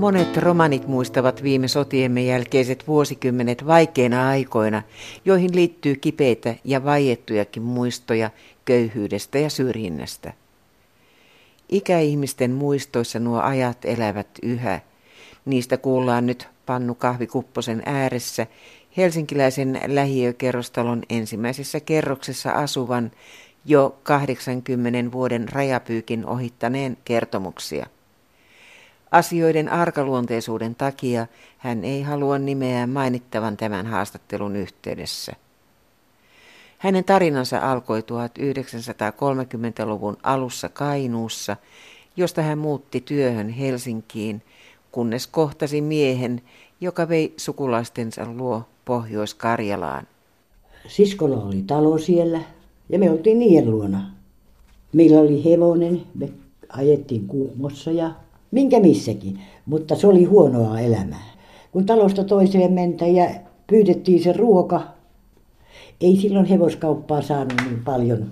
Monet romanit muistavat viime sotiemme jälkeiset vuosikymmenet vaikeina aikoina, joihin liittyy kipeitä ja vaiettujakin muistoja köyhyydestä ja syrjinnästä. Ikäihmisten muistoissa nuo ajat elävät yhä. Niistä kuullaan nyt Pannu Kahvikupposen ääressä helsinkiläisen lähiökerrostalon ensimmäisessä kerroksessa asuvan jo 80 vuoden rajapyykin ohittaneen kertomuksia. Asioiden arkaluonteisuuden takia hän ei halua nimeä mainittavan tämän haastattelun yhteydessä. Hänen tarinansa alkoi 1930-luvun alussa Kainuussa, josta hän muutti työhön Helsinkiin, kunnes kohtasi miehen, joka vei sukulaistensa luo Pohjois-Karjalaan. Siskolla oli talo siellä ja me oltiin niiden luona. Meillä oli hevonen, me ajettiin kuumossa ja minkä missäkin, mutta se oli huonoa elämää. Kun talosta toiseen mentä ja pyydettiin se ruoka, ei silloin hevoskauppaa saanut niin paljon,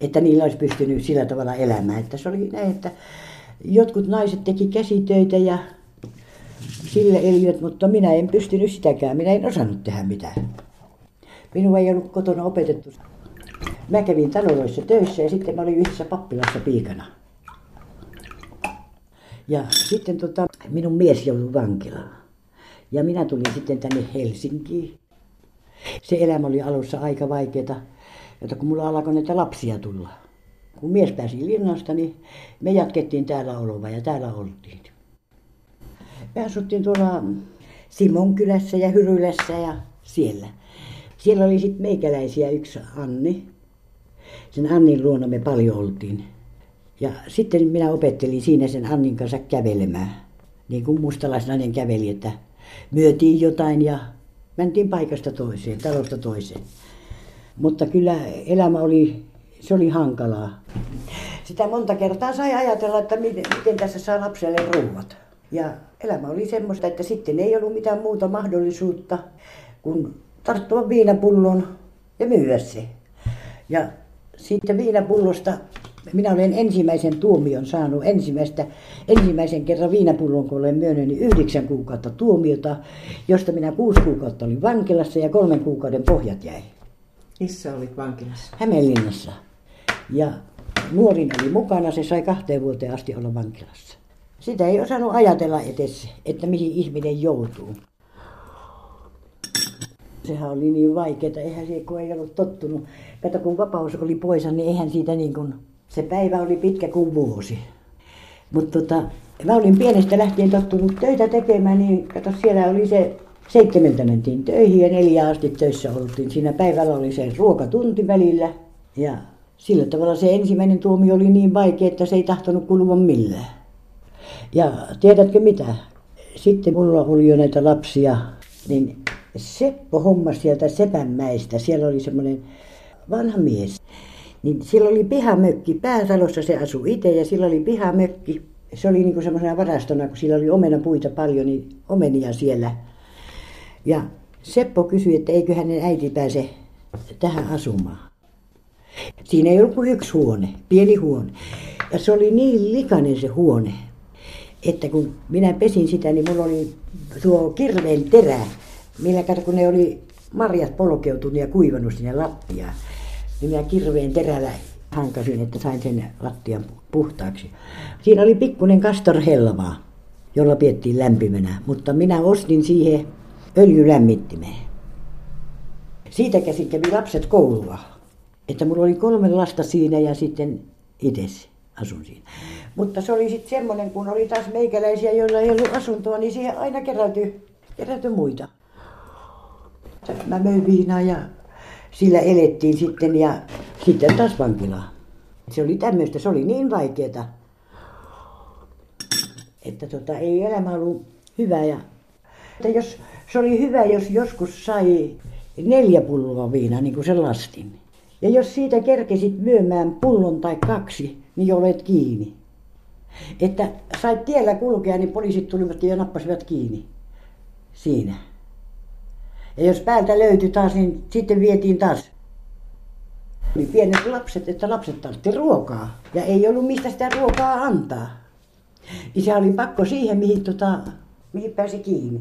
että niillä olisi pystynyt sillä tavalla elämään. Että se oli näin, että jotkut naiset teki käsitöitä ja sille elivät, mutta minä en pystynyt sitäkään. Minä en osannut tehdä mitään. Minua ei ollut kotona opetettu. Mä kävin taloissa töissä ja sitten mä olin yhdessä pappilassa piikana. Ja sitten tota, minun mies joutui vankilaan. Ja minä tulin sitten tänne Helsinkiin. Se elämä oli alussa aika vaikeaa, että kun mulla alkoi näitä lapsia tulla. Kun mies pääsi linnasta, niin me jatkettiin täällä oloa ja täällä oltiin. Me asuttiin tuolla Simon kylässä ja Hyrylässä ja siellä. Siellä oli sitten meikäläisiä yksi Anni. Sen Annin luona me paljon oltiin. Ja sitten minä opettelin siinä sen Annin kanssa kävelemään. Niin kuin mustalaisnainen käveli, että myötiin jotain ja mentiin paikasta toiseen, talosta toiseen. Mutta kyllä elämä oli, se oli hankalaa. Sitä monta kertaa sai ajatella, että miten, miten tässä saa lapselle ruuat. Ja elämä oli semmoista, että sitten ei ollut mitään muuta mahdollisuutta kuin tarttua viinapullon ja myydä se. Ja siitä viinapullosta minä olen ensimmäisen tuomion saanut ensimmäistä, ensimmäisen kerran viinapullon, kun olen myönnyt, niin yhdeksän kuukautta tuomiota, josta minä kuusi kuukautta olin vankilassa ja kolmen kuukauden pohjat jäi. Missä olit vankilassa? Hämeenlinnassa. Ja nuorin oli mukana, se sai kahteen vuoteen asti olla vankilassa. Sitä ei osannut ajatella edes, että mihin ihminen joutuu. Sehän oli niin vaikeaa, eihän se, kun ei ollut tottunut. Kato, kun vapaus oli poissa, niin eihän siitä niin kuin se päivä oli pitkä kuin vuosi. Mutta tota, mä olin pienestä lähtien tottunut töitä tekemään, niin kato siellä oli se seitsemältä mentiin töihin ja neljä asti töissä oltiin. Siinä päivällä oli se ruokatunti välillä ja sillä tavalla se ensimmäinen tuomio oli niin vaikea, että se ei tahtonut kulua millään. Ja tiedätkö mitä? Sitten mulla oli jo näitä lapsia, niin Seppo homma sieltä Sepänmäistä. Siellä oli semmoinen vanha mies. Niin sillä oli pihamökki, päätalossa se asui itse ja sillä oli pihamökki. Se oli niin semmoisena varastona, kun sillä oli omenapuita paljon, niin omenia siellä. Ja Seppo kysyi, että eikö hänen äiti pääse tähän asumaan. Siinä ei ollut kuin yksi huone, pieni huone. Ja se oli niin likainen se huone, että kun minä pesin sitä, niin mulla oli tuo kirveen terä, millä kun ne oli marjat polkeutunut ja kuivanut sinne lattiaan niin minä kirveen terällä hankasin, että sain sen lattian puhtaaksi. Siinä oli pikkuinen kastorhelvaa, jolla piettiin lämpimänä, mutta minä ostin siihen öljylämmittimeen. Siitä käsin kävi lapset koulua. Että mulla oli kolme lasta siinä ja sitten itse asun siinä. Mutta se oli sitten semmoinen, kun oli taas meikäläisiä, joilla ei ollut asuntoa, niin siihen aina kerätty, kerätty muita. Mä möin viinaa ja sillä elettiin sitten ja sitten taas vankilaan. Se oli tämmöistä, se oli niin vaikeeta, että tota, ei elämä ollut hyvä. Ja, että jos, se oli hyvä, jos joskus sai neljä pulloa viinaa, niin kuin se lastin. Ja jos siitä kerkesit myymään pullon tai kaksi, niin olet kiinni. Että sait tiellä kulkea, niin poliisit tulivat ja nappasivat kiinni siinä. Ja jos päältä löytyi taas, niin sitten vietiin taas. Oli pienet lapset, että lapset tarvitsi ruokaa. Ja ei ollut mistä sitä ruokaa antaa. Isä oli pakko siihen, mihin, tota, mihin pääsi kiinni.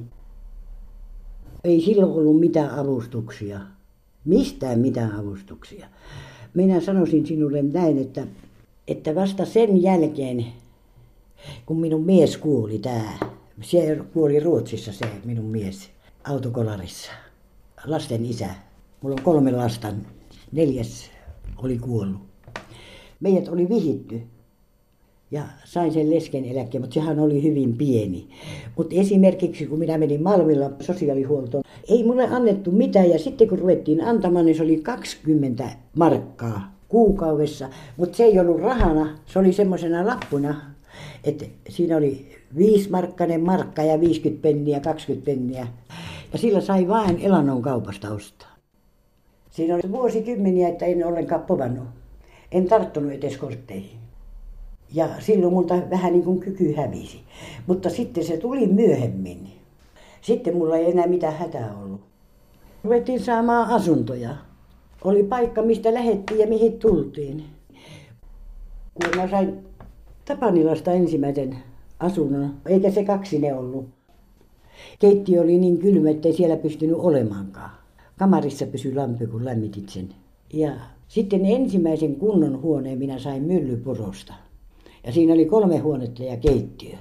Ei silloin ollut mitään avustuksia. Mistään mitään avustuksia. Minä sanoisin sinulle näin, että, että vasta sen jälkeen, kun minun mies kuoli tää, se kuoli Ruotsissa se minun mies autokolarissa, lasten isä. Mulla on kolme lasta, neljäs oli kuollut. Meidät oli vihitty ja sain sen lesken eläkkeen, mutta sehän oli hyvin pieni. Mutta esimerkiksi kun minä menin Malmilla sosiaalihuoltoon, ei mulle annettu mitään ja sitten kun ruvettiin antamaan, niin se oli 20 markkaa kuukaudessa, mutta se ei ollut rahana, se oli semmoisena lappuna, että siinä oli viisimarkkainen markka ja 50 penniä, 20 penniä. Ja sillä sai vain elannon kaupasta ostaa. Siinä oli vuosikymmeniä, että en ollenkaan povannut. En tarttunut edes kortteihin. Ja silloin multa vähän niin kuin kyky hävisi. Mutta sitten se tuli myöhemmin. Sitten mulla ei enää mitään hätää ollut. Ruvettiin saamaan asuntoja. Oli paikka, mistä lähettiin ja mihin tultiin. Kun mä sain Tapanilasta ensimmäisen asunnon, eikä se kaksi ne ollut. Keittiö oli niin kylmä, ettei siellä pystynyt olemaankaan. Kamarissa pysyi lampi, kun lämmitit sen. Ja sitten ensimmäisen kunnon huoneen minä sain myllypurosta. Ja siinä oli kolme huonetta ja keittiö.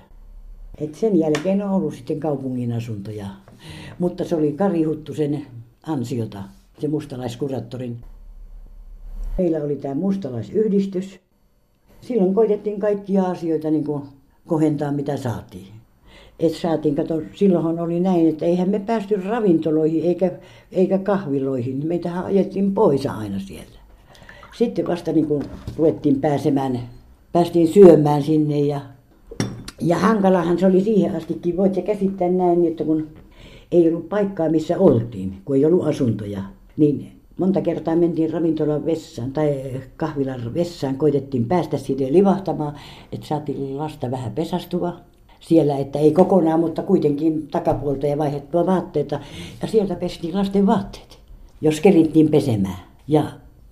Et sen jälkeen on ollut sitten kaupungin asuntoja. Mutta se oli Kari Huttusen ansiota, se mustalaiskuraattorin. Meillä oli tämä mustalaisyhdistys. Silloin koitettiin kaikkia asioita niin kohentaa, mitä saatiin. Et saatiin, kato, silloinhan oli näin, että eihän me päästy ravintoloihin eikä, eikä kahviloihin. Meitähän ajettiin pois aina sieltä. Sitten vasta niin kuin ruvettiin pääsemään päästiin syömään sinne ja, ja hankalahan se oli siihen astikin. Voit se käsittää näin, että kun ei ollut paikkaa, missä oltiin, kun ei ollut asuntoja, niin monta kertaa mentiin ravintolan vessaan tai kahvilan vessaan, koitettiin päästä siitä livahtamaan, että saatiin lasta vähän pesastua siellä, että ei kokonaan, mutta kuitenkin takapuolta ja vaihdettua vaatteita. Ja sieltä pestiin lasten vaatteet, jos kerittiin pesemään. Ja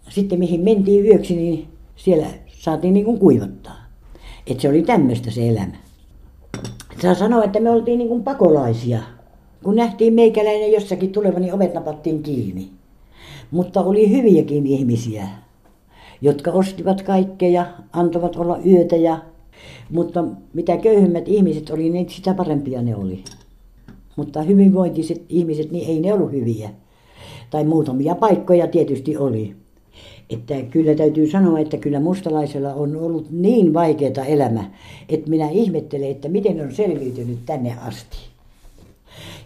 sitten mihin mentiin yöksi, niin siellä saatiin niin kuin kuivattaa. Että se oli tämmöistä se elämä. Saa sanoa, että me oltiin niin kuin pakolaisia. Kun nähtiin meikäläinen jossakin tuleva, niin ovet napattiin kiinni. Mutta oli hyviäkin ihmisiä, jotka ostivat kaikkea antoivat olla yötä. Ja, mutta mitä köyhemmät ihmiset oli, niin sitä parempia ne oli. Mutta hyvinvointiset ihmiset, niin ei ne ollut hyviä. Tai muutamia paikkoja tietysti oli. Että kyllä täytyy sanoa, että kyllä mustalaisella on ollut niin vaikeaa elämä, että minä ihmettelen, että miten on selviytynyt tänne asti.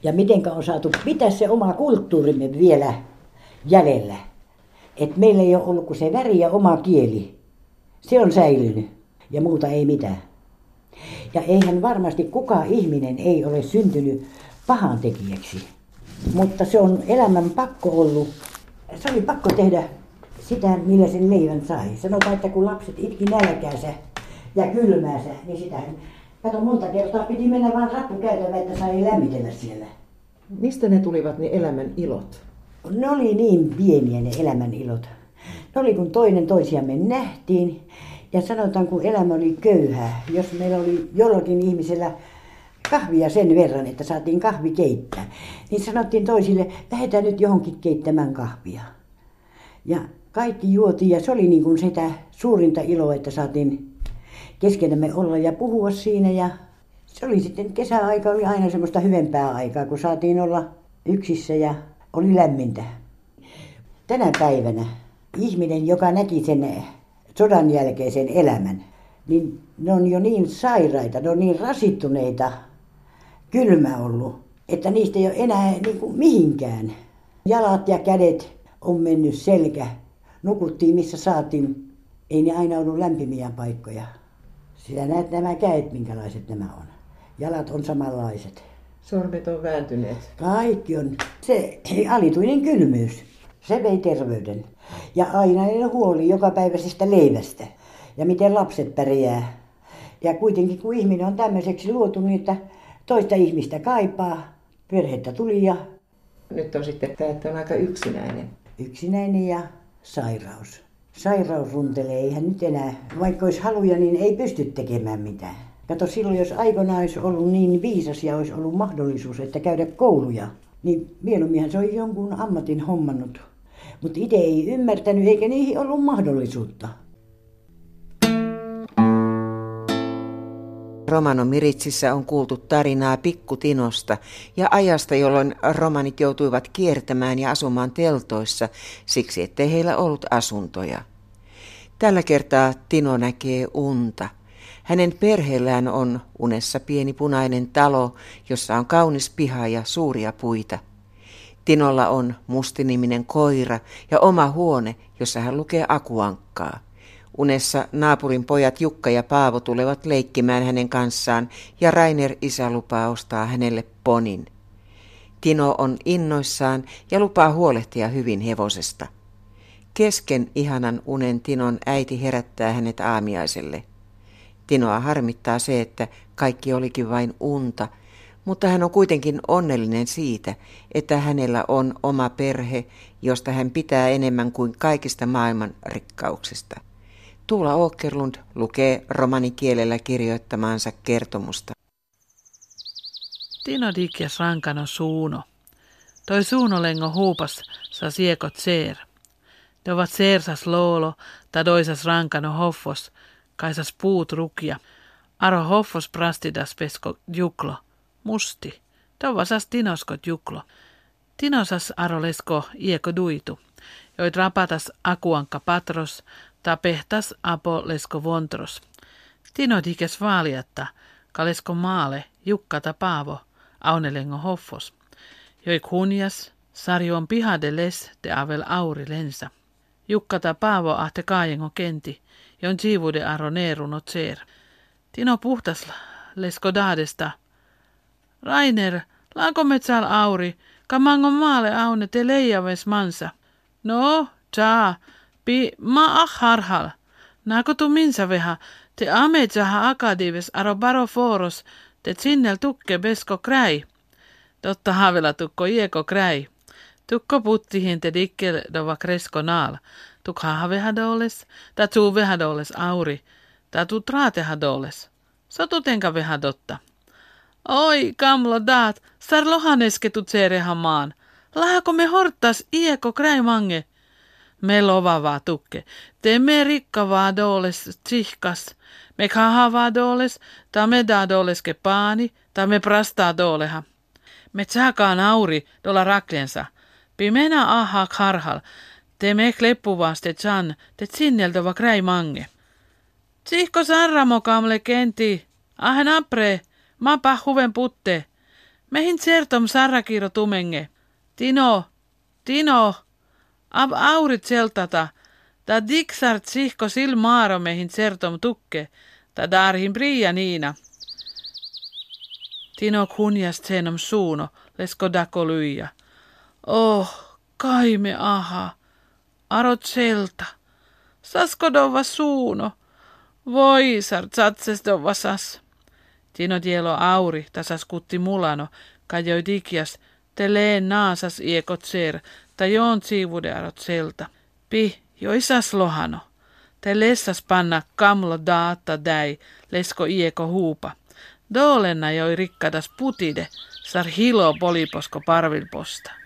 Ja miten on saatu pitää se oma kulttuurimme vielä jäljellä. Että meillä ei ole ollut kuin se väri ja oma kieli. Se on säilynyt ja muuta ei mitään. Ja eihän varmasti kukaan ihminen ei ole syntynyt pahan tekijäksi. Mutta se on elämän pakko ollut. Se oli pakko tehdä sitä, millä sen leivän sai. Sanotaan, että kun lapset itki nälkäänsä ja kylmäänsä, niin sitä Kato, monta kertaa piti mennä vaan rappukäytävä, että sai lämmitellä siellä. Mistä ne tulivat ne elämän ilot? Ne oli niin pieniä ne elämän ilot. Ne oli kun toinen toisiamme nähtiin. Ja sanotaan, kun elämä oli köyhää, jos meillä oli jollakin ihmisellä kahvia sen verran, että saatiin kahvi keittää, niin sanottiin toisille, lähdetään nyt johonkin keittämään kahvia. Ja kaikki juotiin ja se oli niin kuin sitä suurinta iloa, että saatiin keskenämme olla ja puhua siinä. Ja se oli sitten kesäaika oli aina semmoista hyvempää aikaa, kun saatiin olla yksissä ja oli lämmintä. Tänä päivänä ihminen, joka näki sen sodan jälkeisen elämän, niin ne on jo niin sairaita, ne on niin rasittuneita, kylmä ollut, että niistä ei ole enää niin kuin mihinkään. Jalat ja kädet on mennyt selkä nukuttiin missä saatiin. Ei ne aina ollut lämpimiä paikkoja. Sinä näet nämä käet, minkälaiset nämä on. Jalat on samanlaiset. Sormet on vääntyneet. Kaikki on. Se alituinen kylmyys, se vei terveyden. Ja ainainen huoli jokapäiväisestä leivästä. Ja miten lapset pärjää. Ja kuitenkin kun ihminen on tämmöiseksi luotu, niin että toista ihmistä kaipaa, perhettä tuli ja... Nyt on sitten tämä, että on aika yksinäinen. Yksinäinen ja sairaus. Sairaus runtelee, eihän nyt enää, vaikka olisi haluja, niin ei pysty tekemään mitään. Kato silloin, jos aikoinaan olisi ollut niin viisas ja olisi ollut mahdollisuus, että käydä kouluja, niin mieluummin se olisi jonkun ammatin hommannut. Mutta itse ei ymmärtänyt eikä niihin ollut mahdollisuutta. Romano Miritsissä on kuultu tarinaa pikkutinosta ja ajasta, jolloin romanit joutuivat kiertämään ja asumaan teltoissa siksi, ettei heillä ollut asuntoja. Tällä kertaa Tino näkee unta. Hänen perheellään on unessa pieni punainen talo, jossa on kaunis piha ja suuria puita. Tinolla on mustiniminen koira ja oma huone, jossa hän lukee akuankkaa. Unessa naapurin pojat Jukka ja Paavo tulevat leikkimään hänen kanssaan ja Rainer isä lupaa ostaa hänelle ponin. Tino on innoissaan ja lupaa huolehtia hyvin hevosesta. Kesken ihanan unen Tinon äiti herättää hänet aamiaiselle. Tinoa harmittaa se, että kaikki olikin vain unta, mutta hän on kuitenkin onnellinen siitä, että hänellä on oma perhe, josta hän pitää enemmän kuin kaikista maailman rikkauksista. Tuula Åkerlund lukee romanikielellä kirjoittamaansa kertomusta. Tino dikjas rankano suuno. Toi lengo huupas sa siekot seer. Ne ovat seersas loolo, ta doisas rankano hoffos, kaisas puut rukia. Aro hoffos prastidas pesko juklo, musti. Tovasas tinoskot juklo. Tinosas aro lesko ieko duitu. Joit rapatas akuanka patros, ta pehtas apo lesko vontros. Tino dikes vaaliatta, kalesko maale, jukkata paavo, aunelengo hoffos. Joi kunjas, sarjoon pihade les de avel auri lensa. Jukkata paavo ahte kaajengo kenti, jon siivude aro neeruno tseer. Tino puhtas lesko daadesta. Rainer, laako metsal auri, kamango maale aune te leijaves mansa. No, tsaa, Pi ma ah harhal. Nako tu minsa veha, te ametsaha akadives aro baro foros, te sinnel tukke besko kräi. Totta havela tukko ieko kräi. Tukko puttihin te dikkel dova kresko naal. Tuk haha vehadoles, ta tuu vehadoles auri, ta tuu traatehadoles. Sotutenka vehadotta. Oi, kamlo daat, sar lohanesketu tserehamaan. Lahako me hortas ieko kräimange? me lovavaa tukke. Te me rikkavaa doles tsihkas. Me kahavaa doles, ta me da doles ke paani, ta me prastaa doleha. Me tsakaan auri dola raklensa. Pimena aha karhal. Te me kleppuvaa te tsan, te tsinneltova kräi mange. Tsihko sarramo kamle kenti. Ahen apre, ma pahuven putte. Mehin sertom sarrakiro tumenge. Tino, Tino, Ab aurit seltata, ta diksart sihko sil maaromehin sertom tukke, ta darhin bria niina. Tino kunjas senom suuno, lesko dako lyija. Oh, kaime aha, arot selta. Sasko dova suuno, voi sart satses dova sas. Tino tielo auri, tasas kutti mulano, kajoi dikias, te leen naasas iekot ser, ta joon siivudearot selta. Pi, joisas lohano. Te lessas panna kamlo daata däi, lesko ieko huupa. Doolenna joi rikkadas putide, sar hilo poliposko parvilposta.